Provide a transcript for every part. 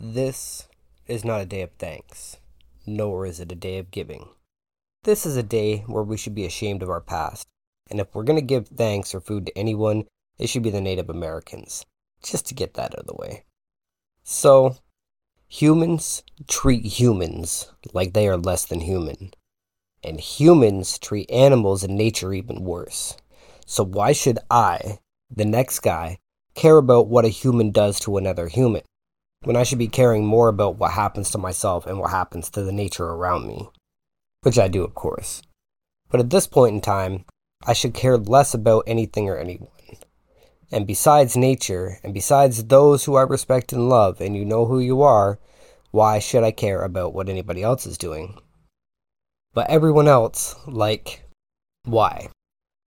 This is not a day of thanks, nor is it a day of giving. This is a day where we should be ashamed of our past, and if we're going to give thanks or food to anyone, it should be the Native Americans, just to get that out of the way. So, humans treat humans like they are less than human, and humans treat animals and nature even worse. So, why should I, the next guy, care about what a human does to another human? When I should be caring more about what happens to myself and what happens to the nature around me. Which I do, of course. But at this point in time, I should care less about anything or anyone. And besides nature, and besides those who I respect and love, and you know who you are, why should I care about what anybody else is doing? But everyone else, like, why?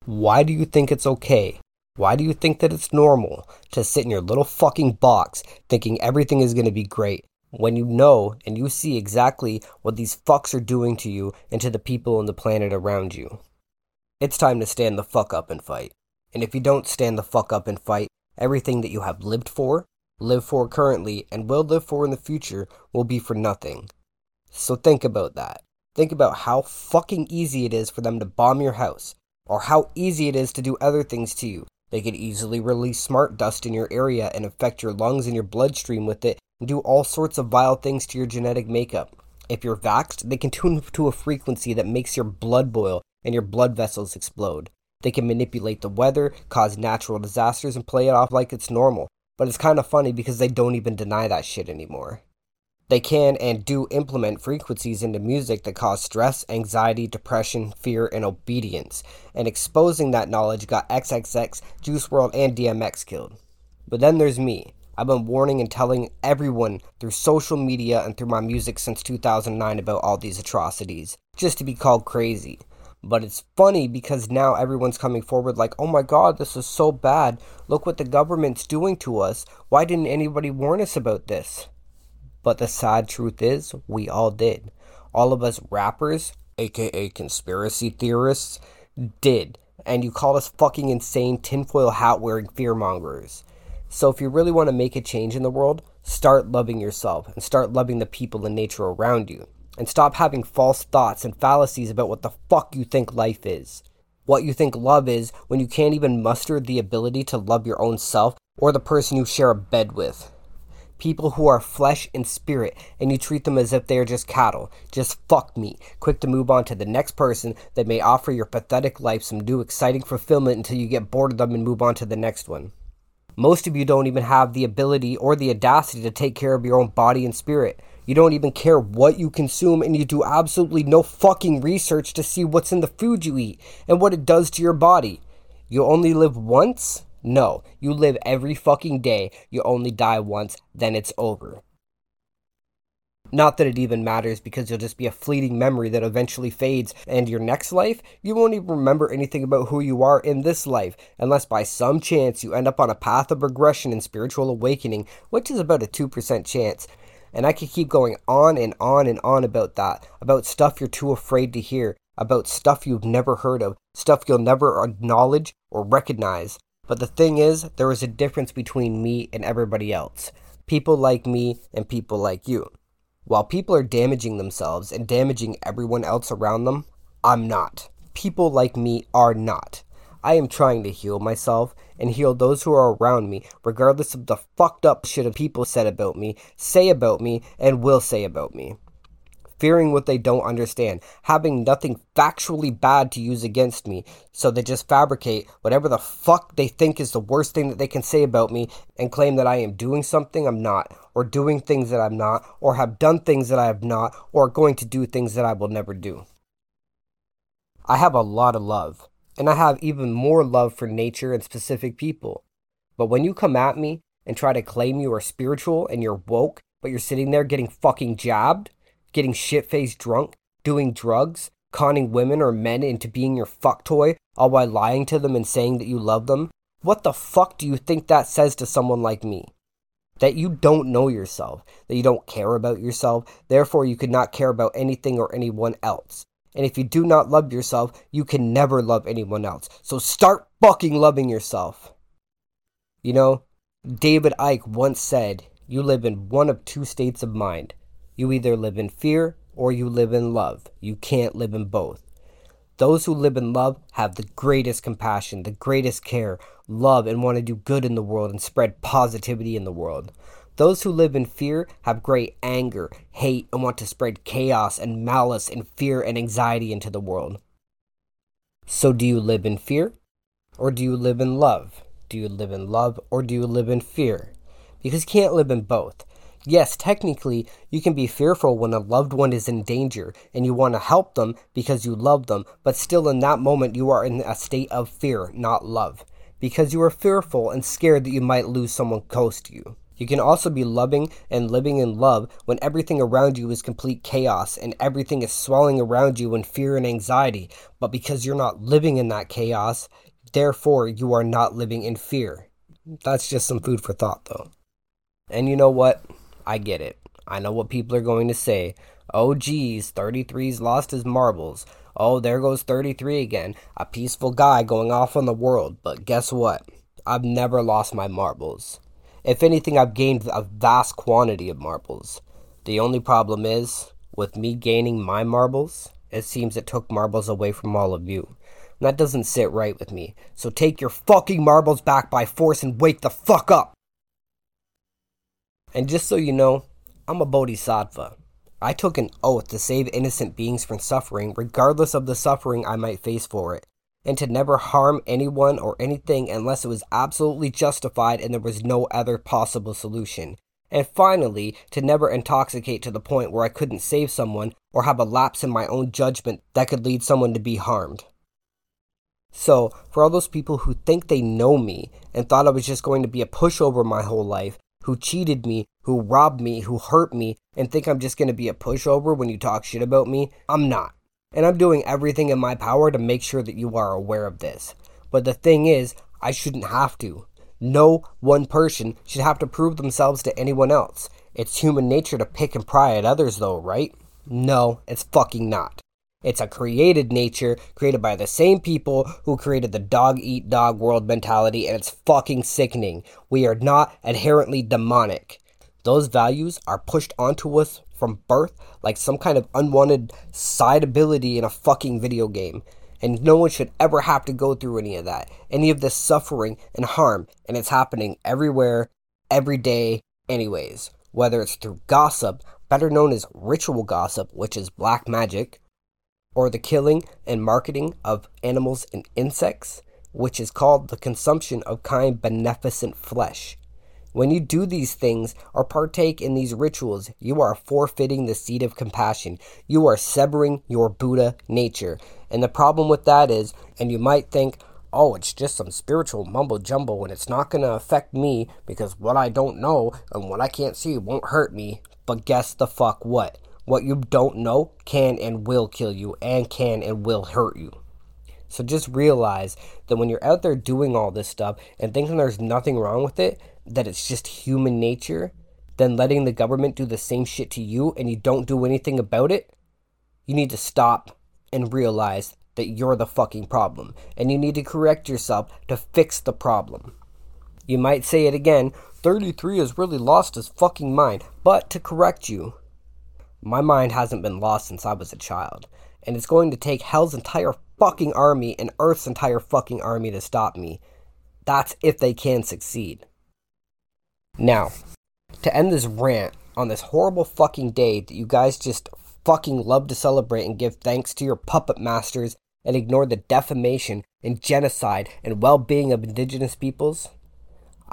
Why do you think it's okay why do you think that it's normal to sit in your little fucking box thinking everything is going to be great when you know and you see exactly what these fucks are doing to you and to the people on the planet around you? It's time to stand the fuck up and fight. And if you don't stand the fuck up and fight, everything that you have lived for, live for currently, and will live for in the future will be for nothing. So think about that. Think about how fucking easy it is for them to bomb your house, or how easy it is to do other things to you, they could easily release smart dust in your area and affect your lungs and your bloodstream with it and do all sorts of vile things to your genetic makeup. If you're vaxxed, they can tune to a frequency that makes your blood boil and your blood vessels explode. They can manipulate the weather, cause natural disasters, and play it off like it's normal. But it's kind of funny because they don't even deny that shit anymore. They can and do implement frequencies into music that cause stress, anxiety, depression, fear, and obedience. And exposing that knowledge got XXX, Juice WRLD, and DMX killed. But then there's me. I've been warning and telling everyone through social media and through my music since 2009 about all these atrocities, just to be called crazy. But it's funny because now everyone's coming forward like, oh my god, this is so bad. Look what the government's doing to us. Why didn't anybody warn us about this? But the sad truth is, we all did. All of us rappers, aka conspiracy theorists, did. And you call us fucking insane tinfoil hat wearing fearmongers. So if you really want to make a change in the world, start loving yourself and start loving the people and nature around you. And stop having false thoughts and fallacies about what the fuck you think life is. What you think love is when you can't even muster the ability to love your own self or the person you share a bed with people who are flesh and spirit, and you treat them as if they are just cattle, just fuck meat, quick to move on to the next person that may offer your pathetic life some new exciting fulfillment until you get bored of them and move on to the next one. Most of you don't even have the ability or the audacity to take care of your own body and spirit. You don't even care what you consume, and you do absolutely no fucking research to see what's in the food you eat and what it does to your body. You only live once? No, you live every fucking day. You only die once, then it's over. Not that it even matters because you'll just be a fleeting memory that eventually fades, and your next life, you won't even remember anything about who you are in this life, unless by some chance you end up on a path of regression and spiritual awakening, which is about a 2% chance. And I could keep going on and on and on about that, about stuff you're too afraid to hear, about stuff you've never heard of, stuff you'll never acknowledge or recognize. But the thing is, there is a difference between me and everybody else. People like me and people like you. While people are damaging themselves and damaging everyone else around them, I'm not. People like me are not. I am trying to heal myself and heal those who are around me, regardless of the fucked up shit people said about me, say about me, and will say about me fearing what they don't understand, having nothing factually bad to use against me, so they just fabricate whatever the fuck they think is the worst thing that they can say about me and claim that I am doing something I'm not, or doing things that I'm not, or have done things that I have not, or going to do things that I will never do. I have a lot of love, and I have even more love for nature and specific people. But when you come at me and try to claim you are spiritual and you're woke, but you're sitting there getting fucking jabbed, getting shit faced drunk, doing drugs, conning women or men into being your fuck toy, all while lying to them and saying that you love them? What the fuck do you think that says to someone like me? That you don't know yourself, that you don't care about yourself, therefore you could not care about anything or anyone else. And if you do not love yourself, you can never love anyone else. So start fucking loving yourself. You know, David Icke once said, you live in one of two states of mind. You either live in fear or you live in love. You can't live in both. Those who live in love have the greatest compassion, the greatest care, love, and want to do good in the world and spread positivity in the world. Those who live in fear have great anger, hate, and want to spread chaos and malice and fear and anxiety into the world. So, do you live in fear? Or do you live in love? Do you live in love or do you live in fear? Because you can't live in both. Yes, technically, you can be fearful when a loved one is in danger and you want to help them because you love them, but still in that moment you are in a state of fear, not love, because you are fearful and scared that you might lose someone close to you. You can also be loving and living in love when everything around you is complete chaos and everything is swelling around you in fear and anxiety, but because you're not living in that chaos, therefore you are not living in fear. That's just some food for thought, though. And you know what? I get it. I know what people are going to say. Oh, geez, 33's lost his marbles. Oh, there goes 33 again. A peaceful guy going off on the world. But guess what? I've never lost my marbles. If anything, I've gained a vast quantity of marbles. The only problem is, with me gaining my marbles, it seems it took marbles away from all of you. And that doesn't sit right with me. So take your fucking marbles back by force and wake the fuck up! And just so you know, I'm a bodhisattva. I took an oath to save innocent beings from suffering, regardless of the suffering I might face for it, and to never harm anyone or anything unless it was absolutely justified and there was no other possible solution. And finally, to never intoxicate to the point where I couldn't save someone or have a lapse in my own judgment that could lead someone to be harmed. So, for all those people who think they know me and thought I was just going to be a pushover my whole life, who cheated me, who robbed me, who hurt me, and think I'm just going to be a pushover when you talk shit about me, I'm not. And I'm doing everything in my power to make sure that you are aware of this. But the thing is, I shouldn't have to. No one person should have to prove themselves to anyone else. It's human nature to pick and pry at others, though, right? No, it's fucking not. It's a created nature created by the same people who created the dog eat dog world mentality, and it's fucking sickening. We are not inherently demonic. Those values are pushed onto us from birth like some kind of unwanted side ability in a fucking video game. And no one should ever have to go through any of that, any of this suffering and harm. And it's happening everywhere, every day, anyways. Whether it's through gossip, better known as ritual gossip, which is black magic, or the killing and marketing of animals and insects, which is called the consumption of kind beneficent flesh. When you do these things or partake in these rituals, you are forfeiting the seed of compassion. You are severing your Buddha nature. And the problem with that is, and you might think, oh, it's just some spiritual mumbo jumbo and it's not going to affect me because what I don't know and what I can't see won't hurt me. But guess the fuck what? What you don't know can and will kill you and can and will hurt you. So just realize that when you're out there doing all this stuff and thinking there's nothing wrong with it, that it's just human nature, then letting the government do the same shit to you and you don't do anything about it, you need to stop and realize that you're the fucking problem. And you need to correct yourself to fix the problem. You might say it again 33 has really lost his fucking mind. But to correct you, my mind hasn't been lost since I was a child, and it's going to take Hell's entire fucking army and Earth's entire fucking army to stop me. That's if they can succeed. Now, to end this rant on this horrible fucking day that you guys just fucking love to celebrate and give thanks to your puppet masters and ignore the defamation and genocide and well being of indigenous peoples,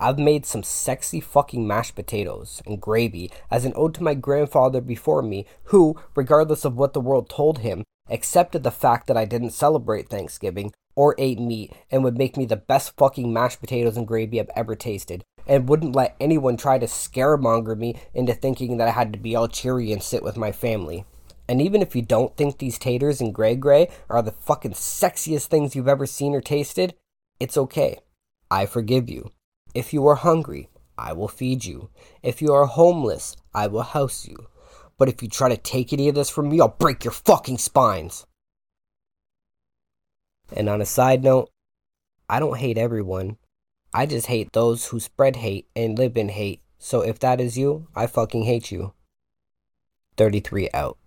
I've made some sexy fucking mashed potatoes and gravy as an ode to my grandfather before me, who, regardless of what the world told him, accepted the fact that I didn't celebrate Thanksgiving or ate meat and would make me the best fucking mashed potatoes and gravy I've ever tasted, and wouldn't let anyone try to scaremonger me into thinking that I had to be all cheery and sit with my family. And even if you don't think these taters and gray gray are the fucking sexiest things you've ever seen or tasted, it's okay. I forgive you. If you are hungry, I will feed you. If you are homeless, I will house you. But if you try to take any of this from me, I'll break your fucking spines. And on a side note, I don't hate everyone. I just hate those who spread hate and live in hate So if that is you, I fucking hate you. 33 out.